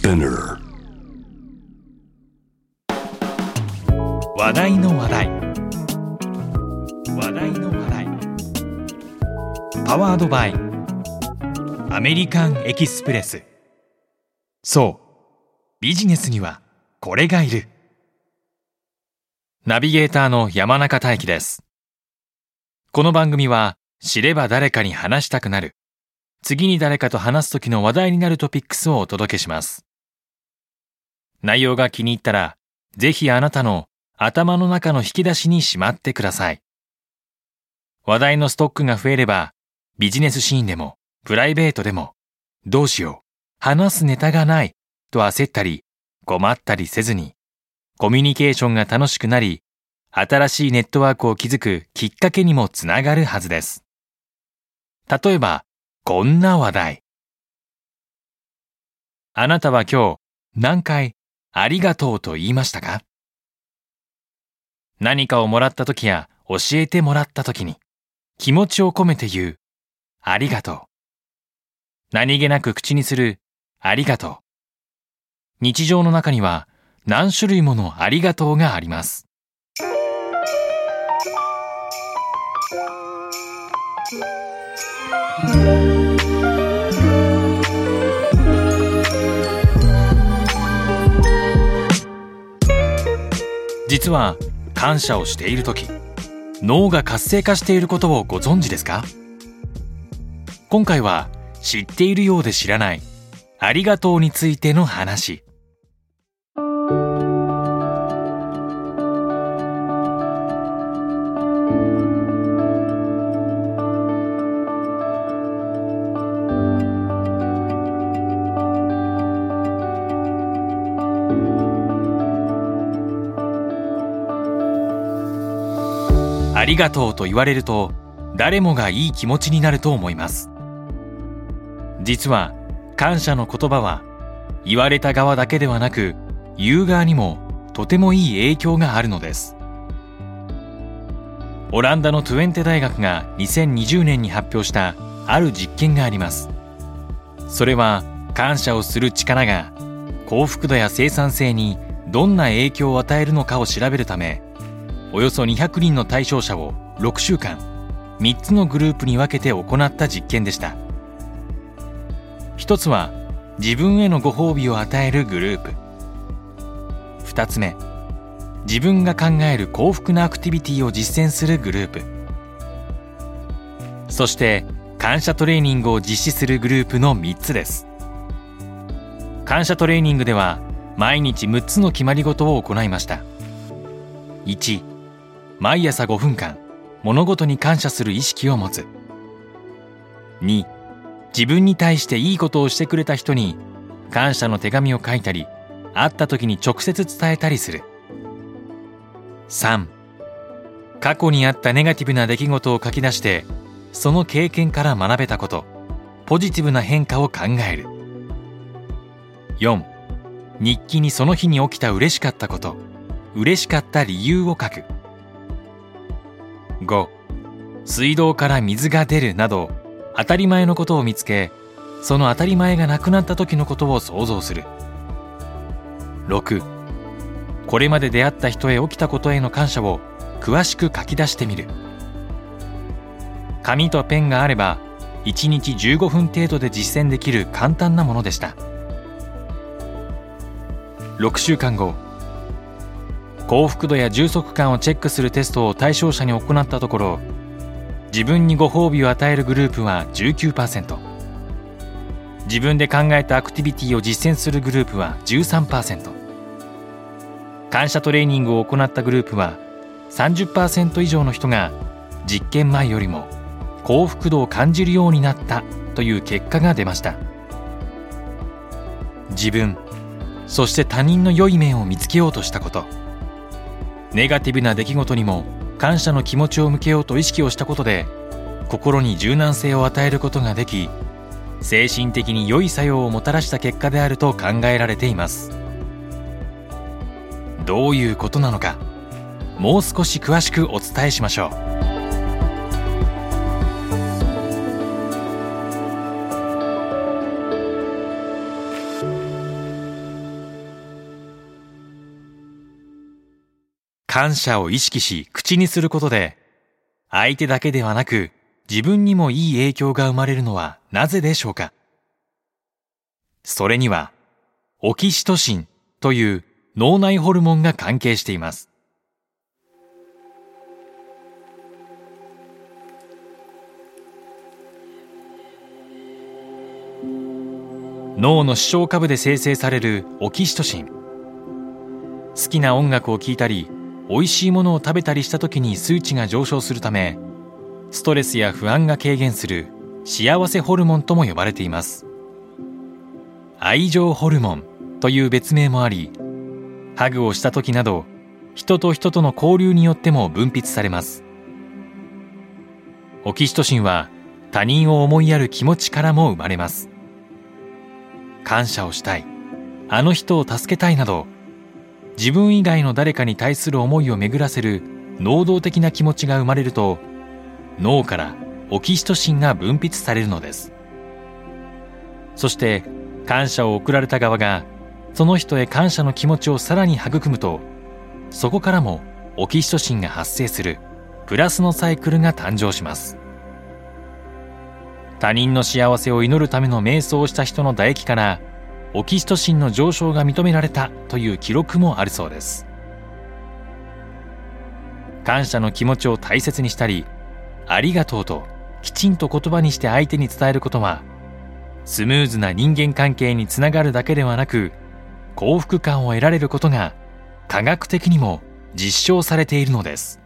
Spinner 話題の話題。話題の話題。パワードバイ。アメリカンエキスプレス。そう。ビジネスにはこれがいる。ナビゲーターの山中大輝です。この番組は知れば誰かに話したくなる。次に誰かと話す時の話題になるトピックスをお届けします。内容が気に入ったらぜひあなたの頭の中の引き出しにしまってください。話題のストックが増えれば、ビジネスシーンでも、プライベートでも、どうしよう、話すネタがない、と焦ったり、困ったりせずに、コミュニケーションが楽しくなり、新しいネットワークを築くきっかけにもつながるはずです。例えば、こんな話題。あなたは今日、何回、ありがとうと言いましたか？何かをもらった時や教えてもらった時に気持ちを込めて言うありがとう。何気なく口にするありがとう。日常の中には何種類ものありがとうがあります。実は感謝をしている時脳が活性化していることをご存知ですか？今回は知っているようで知らないありがとうについての話。ありがとうと言われると誰もがいい気持ちになると思います。実は感謝の言葉は言われた側だけではなく言う側にもとてもいい影響があるのです。オランダのトゥエンテ大学が2020年に発表したある実験があります。それは感謝をする力が幸福度や生産性にどんな影響を与えるのかを調べるためおよそ200人の対象者を6週間3つのグループに分けて行った実験でした。一つは自分へのご褒美を与えるグループ。2つ目自分が考える幸福なアクティビティを実践するグループ。そして感謝トレーニングを実施するグループの3つです。感謝トレーニングでは毎日6つの決まり事を行いました。1毎朝5分間物事に感謝する意識を持つ。2自分に対していいことをしてくれた人に感謝の手紙を書いたり会った時に直接伝えたりする。3過去にあったネガティブな出来事を書き出してその経験から学べたことポジティブな変化を考える。4日記にその日に起きた嬉しかったこと嬉しかった理由を書く。5水道から水が出るなど当たり前のことを見つけその当たり前がなくなった時のことを想像する。6これまで出会った人へ起きたことへの感謝を詳しく書き出してみる。紙とペンがあれば1日15分程度で実践できる簡単なものでした。6週間後。幸福度や充足感をチェックするテストを対象者に行ったところ自分にご褒美を与えるグループは19%自分で考えたアクティビティを実践するグループは13%感謝トレーニングを行ったグループは30%以上の人が実験前よりも幸福度を感じるようになったという結果が出ました。自分そして他人の良い面を見つけようとしたこと。ネガティブな出来事にも感謝の気持ちを向けようと意識をしたことで心に柔軟性を与えることができ精神的に良い作用をもたらした結果であると考えられています。どういうことなのかもう少し詳しくお伝えしましょう。感謝を意識し口にすることで、相手だけではなく自分にもいい影響が生まれるのはなぜでしょうか？それには、オキシトシンという脳内ホルモンが関係しています。脳の視床下部で生成されるオキシトシン好きな音楽を聴いたり美味しいものを食べたりした時に数値が上昇するためストレスや不安が軽減する幸せホルモンとも呼ばれています。愛情ホルモンという別名もありハグをした時など人と人との交流によっても分泌されます。オキシトシンは他人を思いやる気持ちからも生まれます。感謝をしたい。あの人を助けたいなど自分以外の誰かに対する思いを巡らせる能動的な気持ちが生まれると脳からオキシトシンが分泌されるのです。そして感謝を送られた側がその人へ感謝の気持ちをさらに育むとそこからもオキシトシンが発生するプラスのサイクルが誕生します。他人の幸せを祈るための瞑想をした人の唾液からオキシトシンの上昇が認められたという記録もあるそうです感謝の気持ちを大切にしたりありがとうときちんと言葉にして相手に伝えることはスムーズな人間関係につながるだけではなく幸福感を得られることが科学的にも実証されているのです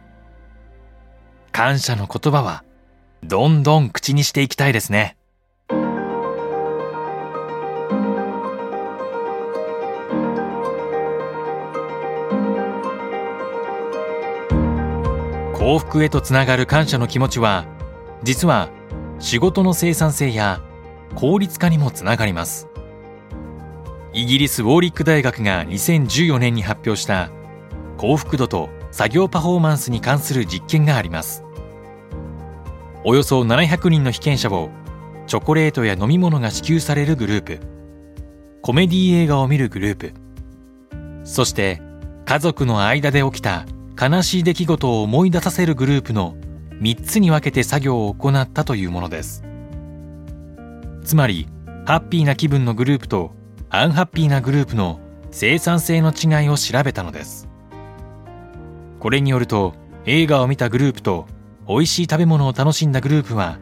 感謝の言葉はどんどん口にしていきたいですね。幸福へとつながる感謝の気持ちは実は仕事の生産性や効率化にもつながります。イギリスウォーリック大学が2014年に発表した幸福度と作業パフォーマンスに関する実験があります。およそ700人の被験者をチョコレートや飲み物が支給されるグループ。コメディ映画を見るグループ。そして家族の間で起きた悲しい出来事を思い出させるグループの3つに分けて作業を行ったというものです。つまりハッピーな気分のグループとアンハッピーなグループの生産性の違いを調べたのです。これによると映画を見たグループと美味しい食べ物を楽しんだグループは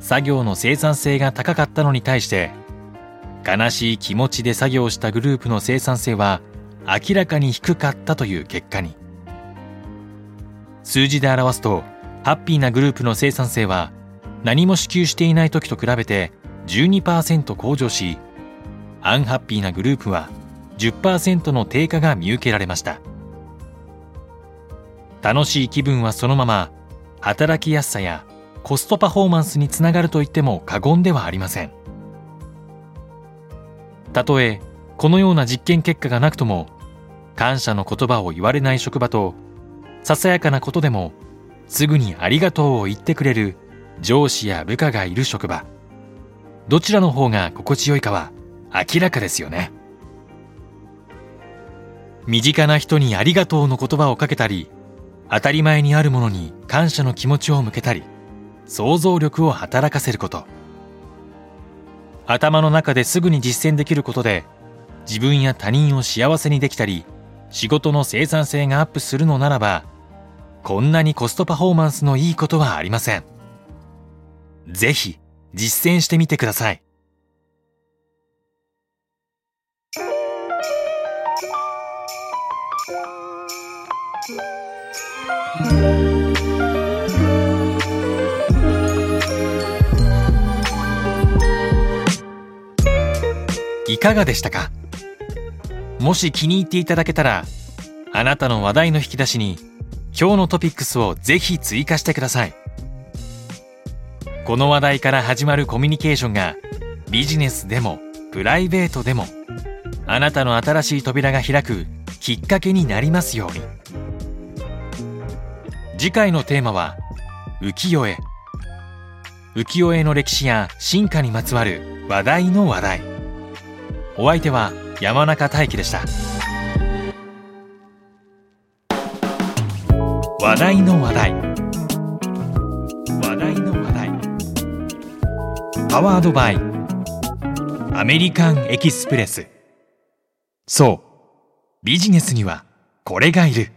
作業の生産性が高かったのに対して悲しい気持ちで作業したグループの生産性は明らかに低かったという結果に。数字で表すとハッピーなグループの生産性は何も支給していない時と比べて12%向上しアンハッピーなグループは10%の低下が見受けられました。楽しい気分はそのまま働きやすさやコストパフォーマンスにつながると言っても過言ではありません。たとえこのような実験結果がなくとも感謝の言葉を言われない職場とささやかなことでもすぐにありがとうを言ってくれる上司や部下がいる職場。どちらの方が心地よいかは明らかですよね。身近な人にありがとうの言葉をかけたり当たり前にあるものに感謝の気持ちを向けたり想像力を働かせること。頭の中ですぐに実践できることで自分や他人を幸せにできたり仕事の生産性がアップするのならばこんなにコストパフォーマンスのいいことはありません。ぜひ実践してみてください。いかがでしたか？もし気に入っていただけたら、あなたの話題の引き出しに今日のトピックスをぜひ追加してください。この話題から始まるコミュニケーションがビジネスでもプライベートでもあなたの新しい扉が開くきっかけになりますように。次回のテーマは浮世絵。浮世絵の歴史や進化にまつわる話題の話題。お相手は山中大輝でした話題の話題。話題の話題。パワードバイ。アメリカンエキスプレス。そう。ビジネスにはこれがいる。